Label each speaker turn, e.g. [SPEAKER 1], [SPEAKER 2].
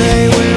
[SPEAKER 1] stay with